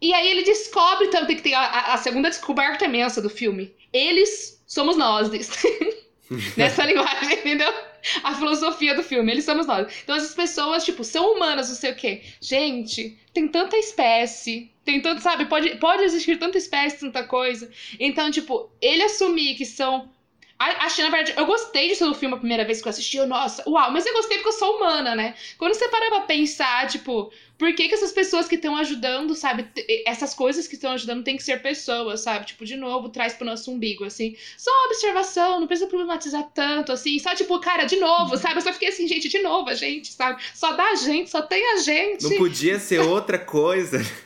E aí ele descobre também que tem a, a- a segunda descoberta imensa do filme. Eles somos nós. *laughs* Nessa linguagem, entendeu? A filosofia do filme, eles somos nós. Então as pessoas, tipo, são humanas, não sei o quê. Gente, tem tanta espécie, tem tanto, sabe? Pode, pode existir tanta espécie, tanta coisa. Então, tipo, ele assumir que são. Achei, na verdade, eu gostei disso do filme a primeira vez que eu assisti. Eu, nossa, uau, mas eu gostei porque eu sou humana, né? Quando você para pra pensar, tipo, por que, que essas pessoas que estão ajudando, sabe? Essas coisas que estão ajudando tem que ser pessoas, sabe? Tipo, de novo, traz pro nosso umbigo, assim. Só uma observação, não precisa problematizar tanto, assim. Só, tipo, cara, de novo, sabe? Eu só fiquei assim, gente, de novo, a gente, sabe? Só dá a gente, só tem a gente. Não podia ser outra coisa. *laughs*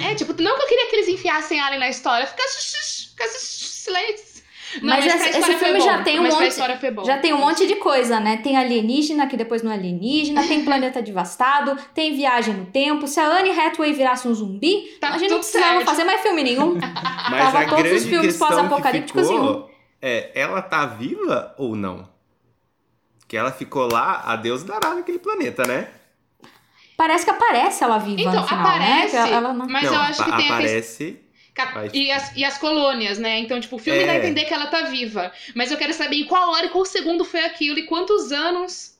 É, tipo, não que eu queria que eles enfiassem Alien na história, ficasse, ficasse silêncio. Não, Mas pra esse- filme bom, já tem um mas monte-. Já tem um monte de coisa, né? Tem alienígena, que depois não é alienígena, tem *laughs* planeta devastado, tem viagem no tempo. Se a Anne Hathaway virasse um zumbi, Tá a gente não precisava certo. fazer mais filme nenhum. *laughs* Mas Tava a todos os filmes pós-apocalípticos em um. ficou é, ela tá viva ou não? Que ela ficou lá, a Deus dará naquele planeta, né? Parece que aparece ela viva Então, no final, né? aparece, Que ela- ela não- mas não, eu acho que tem aparece. Mas- E as, e as colônias, né? Então, tipo, o filme É. dá a entender que ela tá viva. Mas eu quero saber em qual hora e qual segundo foi aquilo e quantos anos.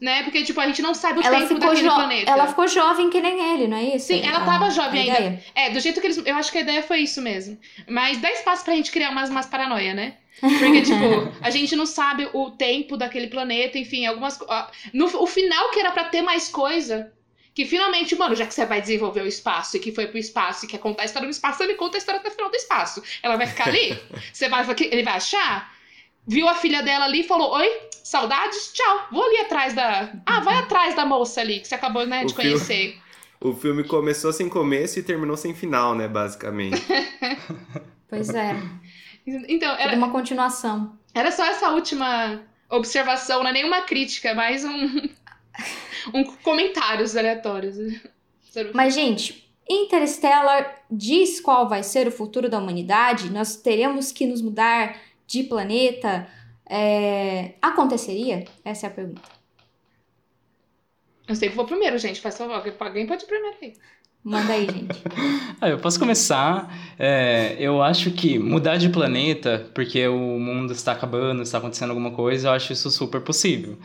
Né? Porque, tipo, a gente não sabe o Ela tempo daquele jo- planeta. ela ficou jovem que nem ele, não é isso? Sim, ela A- tava jovem ainda. ideia. É, do jeito que eles. Eu acho que a ideia foi isso mesmo. Mas dá espaço pra gente criar umas, umas paranoia, né? Porque, *laughs* tipo, a gente não sabe o tempo daquele planeta, enfim, algumas. ah, No, o final que era pra ter mais coisa. Que finalmente, mano, já que você vai desenvolver o espaço e que foi pro espaço e quer contar a história do espaço, ele conta a história até o final do espaço. Ela vai ficar ali? *laughs* Você vai. Ele vai achar? Viu a filha dela ali e falou: Oi, saudades? Tchau, vou ali atrás da. Ah, vai atrás da moça ali que você acabou, né, de O filme- conhecer. *laughs* O filme começou sem começo e terminou sem final, né? Basicamente. *laughs* Pois é, Então, tudo era, uma continuação. Era só essa última observação, não é nenhuma crítica, é mais um, *laughs* um comentários aleatórios. Mas, gente, Interstellar diz qual vai ser o futuro da humanidade? Nós teremos que nos mudar de planeta? É, Aconteceria? Essa é a pergunta. Eu sei que vou primeiro, gente. Faz favor. Alguém- Alguém pode ir primeiro aí. Manda aí, gente. *laughs* Ah, eu posso começar. É, eu acho que mudar de planeta, porque o mundo está acabando, está acontecendo alguma coisa, eu acho isso super possível.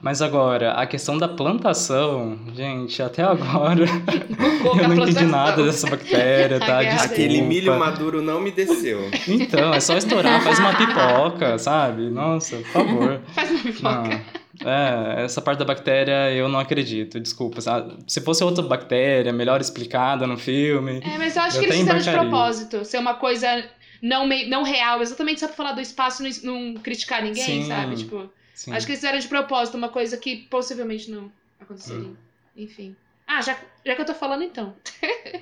Mas agora, a questão da plantação, gente, até agora *laughs* eu não entendi nada dessa bactéria, tá? Desculpa. Aquele milho maduro não me desceu. Então, é só estourar, faz uma pipoca, sabe? Nossa, por favor. *laughs* Faz uma pipoca. Não. É, essa parte da bactéria eu não acredito, desculpa. sabe? Se fosse outra bactéria, melhor explicada no filme. É, mas eu acho Eu que eles até fizeram de propósito. Ser uma coisa não, mei- não real, exatamente só pra falar do espaço e não, não criticar ninguém, Sim. sabe? Tipo, Sim. acho que eles fizeram de propósito uma coisa que possivelmente não aconteceria. Hum. Enfim. Ah, já, já que eu tô falando então. *laughs*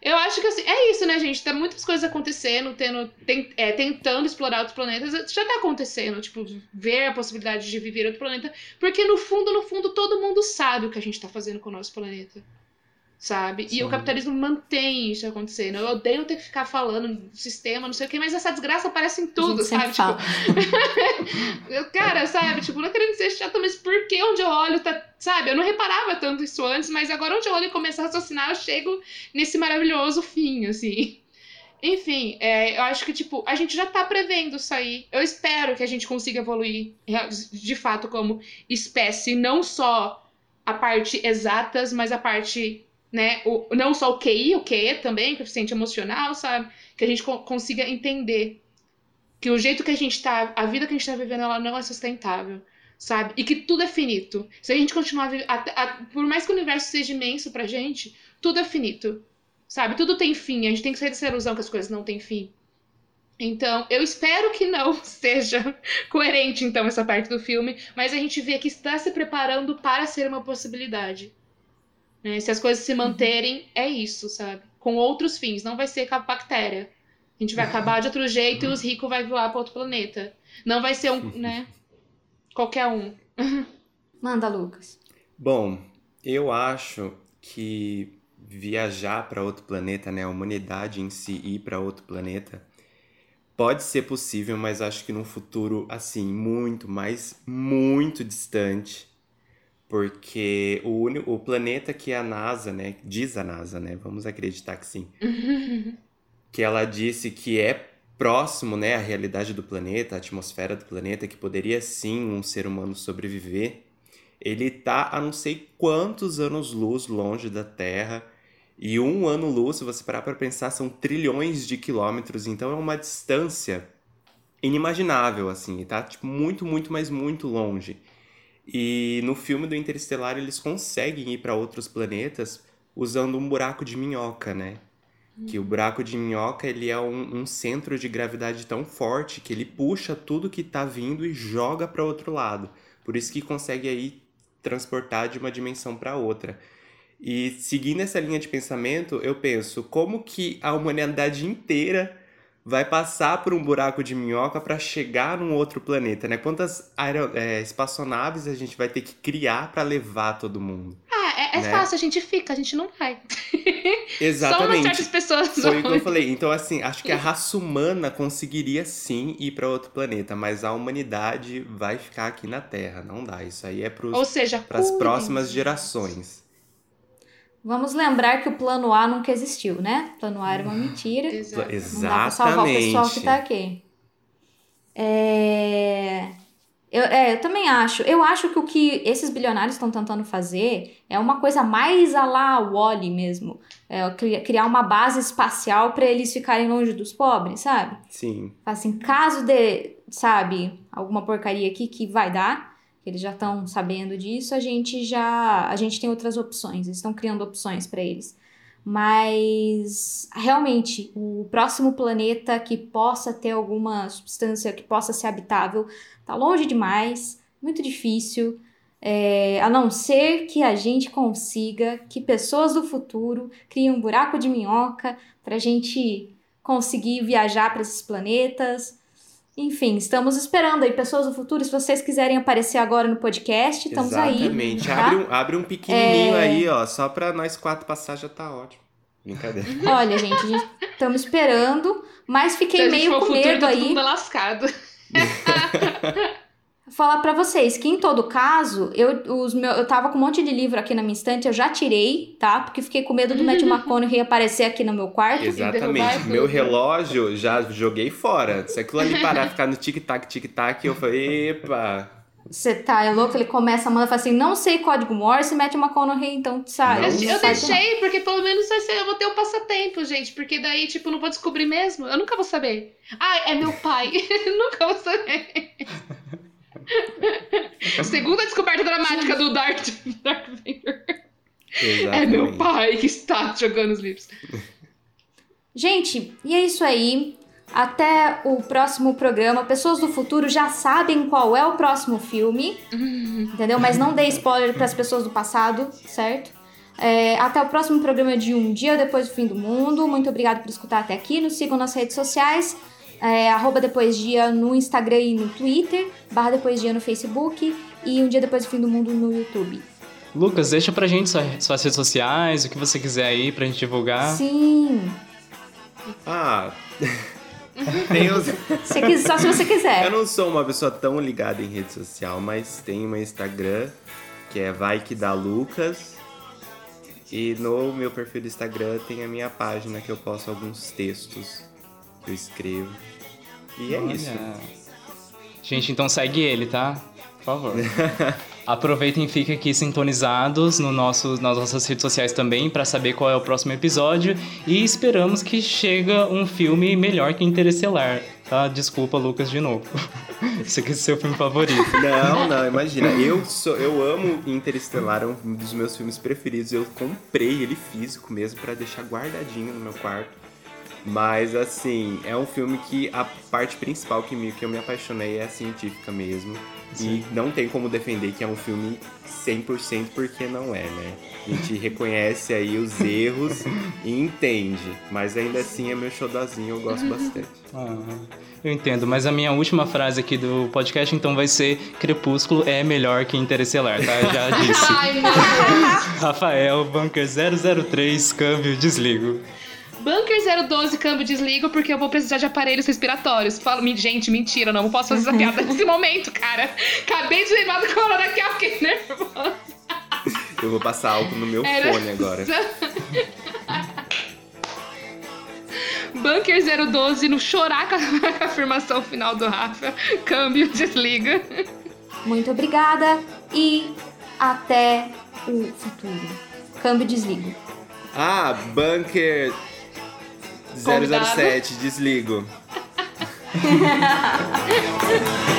eu acho que assim, é isso, né, gente? Tem muitas coisas acontecendo, tendo, tem- é, tentando explorar outros planetas. Já tá acontecendo, tipo, ver a possibilidade de viver outro planeta. Porque no fundo, no fundo, todo mundo sabe o que a gente tá fazendo com o nosso planeta. Sabe? E Sim. o capitalismo mantém isso acontecendo. Eu odeio ter que ficar falando do sistema, não sei o que, mas essa desgraça aparece em tudo, a gente sempre sabe? Tipo, *laughs* eu, cara, sabe? Tipo, não querendo ser chata, mas por que onde eu olho tá. Sabe? Eu não reparava tanto isso antes, mas agora onde eu olho e começo a raciocinar, eu chego nesse maravilhoso fim, assim. Enfim, é, eu acho que, tipo, a gente já tá prevendo isso aí. Eu espero que a gente consiga evoluir de fato como espécie, não só a parte exatas, mas a parte, né, o, não só o QI, o QE também, coeficiente emocional, sabe? Que a gente co- consiga entender que o jeito que a gente tá, a vida que a gente tá vivendo, ela não é sustentável, sabe? E que tudo é finito. Se a gente continuar vivendo, por mais que o universo seja imenso pra gente, tudo é finito, sabe? Tudo tem fim, a gente tem que sair dessa ilusão que as coisas não têm fim. Então, eu espero que não *laughs* seja coerente, então, essa parte do filme, mas a gente vê que está se preparando para ser uma possibilidade. Né? Se as coisas se manterem, é isso, sabe? Com outros fins, não vai ser com a bactéria. A gente vai acabar de outro jeito e os ricos vai voar para outro planeta. Não vai ser um, né? Qualquer um. *laughs* Manda, Lucas. Bom, eu acho que viajar para outro planeta, né, a humanidade em si ir para outro planeta, pode ser possível, mas acho que num futuro assim muito, mas muito distante, porque o único, o planeta que a NASA, né, diz a NASA, né, vamos acreditar que sim, *laughs* que ela disse que é próximo, né, à realidade do planeta, à atmosfera do planeta, que poderia sim um ser humano sobreviver, ele tá a não sei quantos anos-luz longe da Terra. E um ano-luz, se você parar para pensar, são trilhões de quilômetros, então é uma distância inimaginável, assim, tá? Tipo, muito, muito, mas muito longe. E no filme do Interestelar eles conseguem ir para outros planetas usando um buraco de minhoca, né? Que o buraco de minhoca ele é um, um, centro de gravidade tão forte que ele puxa tudo que tá vindo e joga para outro lado. Por isso que consegue aí transportar de uma dimensão para outra. E seguindo essa linha de pensamento, eu penso como que a humanidade inteira vai passar por um buraco de minhoca para chegar num outro planeta, né? Quantas aero, é, espaçonaves a gente vai ter que criar para levar todo mundo? Ah, é, é né? fácil, a gente fica, a gente não vai. Exatamente. *laughs* Só umas certas pessoas Foi vão. o que eu falei. Então, assim, acho que a raça humana conseguiria sim ir para outro planeta, mas a humanidade vai ficar aqui na Terra. Não dá. Isso aí é Ou seja, para as próximas gerações. Vamos lembrar que o plano A nunca existiu, né? O plano A era uma mentira. Exato. Não dá pra salvar o pessoal que Exatamente. tá aqui. É... Eu, é, eu também acho. Eu acho que o que esses bilionários estão tentando fazer é uma coisa mais a lá Wally mesmo. É, cri- criar uma base espacial para eles ficarem longe dos pobres, sabe? Sim. Assim, caso de, sabe, alguma porcaria aqui que vai dar, que eles já estão sabendo disso, a gente já, a gente tem outras opções, eles estão criando opções para eles. Mas realmente, o próximo planeta que possa ter alguma substância que possa ser habitável tá longe demais, muito difícil. É, a não ser que a gente consiga que pessoas do futuro criem um buraco de minhoca para a gente conseguir viajar para esses planetas. Enfim, estamos esperando aí, pessoas do futuro. Se vocês quiserem aparecer agora no podcast, estamos aí. Exatamente. tá? Abre, um, abre um pequenininho É. aí, ó. Só pra nós quatro passar já tá ótimo. Brincadeira. *laughs* Olha, gente, a gente estamos esperando, mas fiquei meio com futuro, medo tá todo aí. mundo lascado. *laughs* *laughs* Falar pra vocês que em todo caso, eu, os meu, eu tava com um monte de livro aqui na minha estante, eu já tirei, tá? Porque fiquei com medo do Matthew McConaughey aparecer aqui no meu quarto. Exatamente. Meu relógio já joguei fora. Se aquilo ali parar, ficar no tic-tac, tic-tac, eu falei, epa. Você tá é louco? Ele começa a mandar fala assim: não sei código Morse, Matthew McConaughey, então sabe. Não Eu, eu faz não. deixei, porque pelo menos vai ser, eu vou ter um passatempo, gente. Porque daí, tipo, não vou descobrir mesmo. Eu nunca vou saber. Ah, é meu pai. *laughs* nunca vou saber. *laughs* Segunda descoberta dramática do Dark, *laughs* Dark Vader. Exatamente. É meu pai que está jogando os livros. Gente, e é isso aí. Até o próximo programa. Pessoas do futuro já sabem qual é o próximo filme, entendeu? Mas não dê spoiler para as pessoas do passado, certo? É, até o próximo programa de Um Dia Depois do Fim do Mundo. Muito obrigada por escutar até aqui. Nos sigam nas redes sociais. É, arroba Depois Dia no Instagram e no Twitter. Barra Depois Dia no Facebook. E Um Dia Depois do Fim do Mundo no YouTube. Lucas, deixa pra gente sua- suas redes sociais, o que você quiser aí pra gente divulgar. Sim. Ah. *laughs* Tem os... Se quis- só se você quiser. Eu não sou uma pessoa tão ligada em rede social, mas tem meu Instagram, que é Vai Que Dá Lucas. E no meu perfil do Instagram tem a minha página que eu posto alguns textos eu escrevo. E é Olha. isso. Gente, então segue ele, tá? Por favor. *laughs* Aproveitem e fiquem aqui sintonizados no nosso, nas nossas redes sociais também para saber qual é o próximo episódio e esperamos que chega um filme melhor que Interestelar, tá? Desculpa, Lucas, de novo. *laughs* Esse aqui é seu filme favorito. Não, não, *laughs* imagina. Eu sou, eu amo Interestelar, é um dos meus filmes preferidos. Eu comprei ele físico mesmo pra deixar guardadinho no meu quarto. Mas, assim, é um filme que a parte principal que, me, que eu me apaixonei é a científica mesmo. Sim. E não tem como defender que é um filme 100% porque não é, né? A gente reconhece aí os *laughs* erros e entende. Mas ainda assim é meu xodózinho, eu gosto bastante. Ah, eu entendo, mas a minha última frase aqui do podcast então vai ser Crepúsculo é melhor que Interestelar, tá? Já *laughs* disse. Ai, meu Deus. *laughs* Rafael, Bunker 003, câmbio, desligo. Bunker 012, câmbio desligo, porque eu vou precisar de aparelhos respiratórios. Falo, "Mi- gente, mentira, não, não posso fazer essa *laughs* piada nesse momento, cara. Acabei de lembrar do corona aqui, ó, fiquei nervosa. Eu vou passar algo no meu Era- fone agora. Bunker 012, no chorar com a, *laughs* com a afirmação final do Rafa. Câmbio, desliga. Muito obrigada e até o futuro. Câmbio desligo. Ah, Bunker. 007, desligo. *laughs*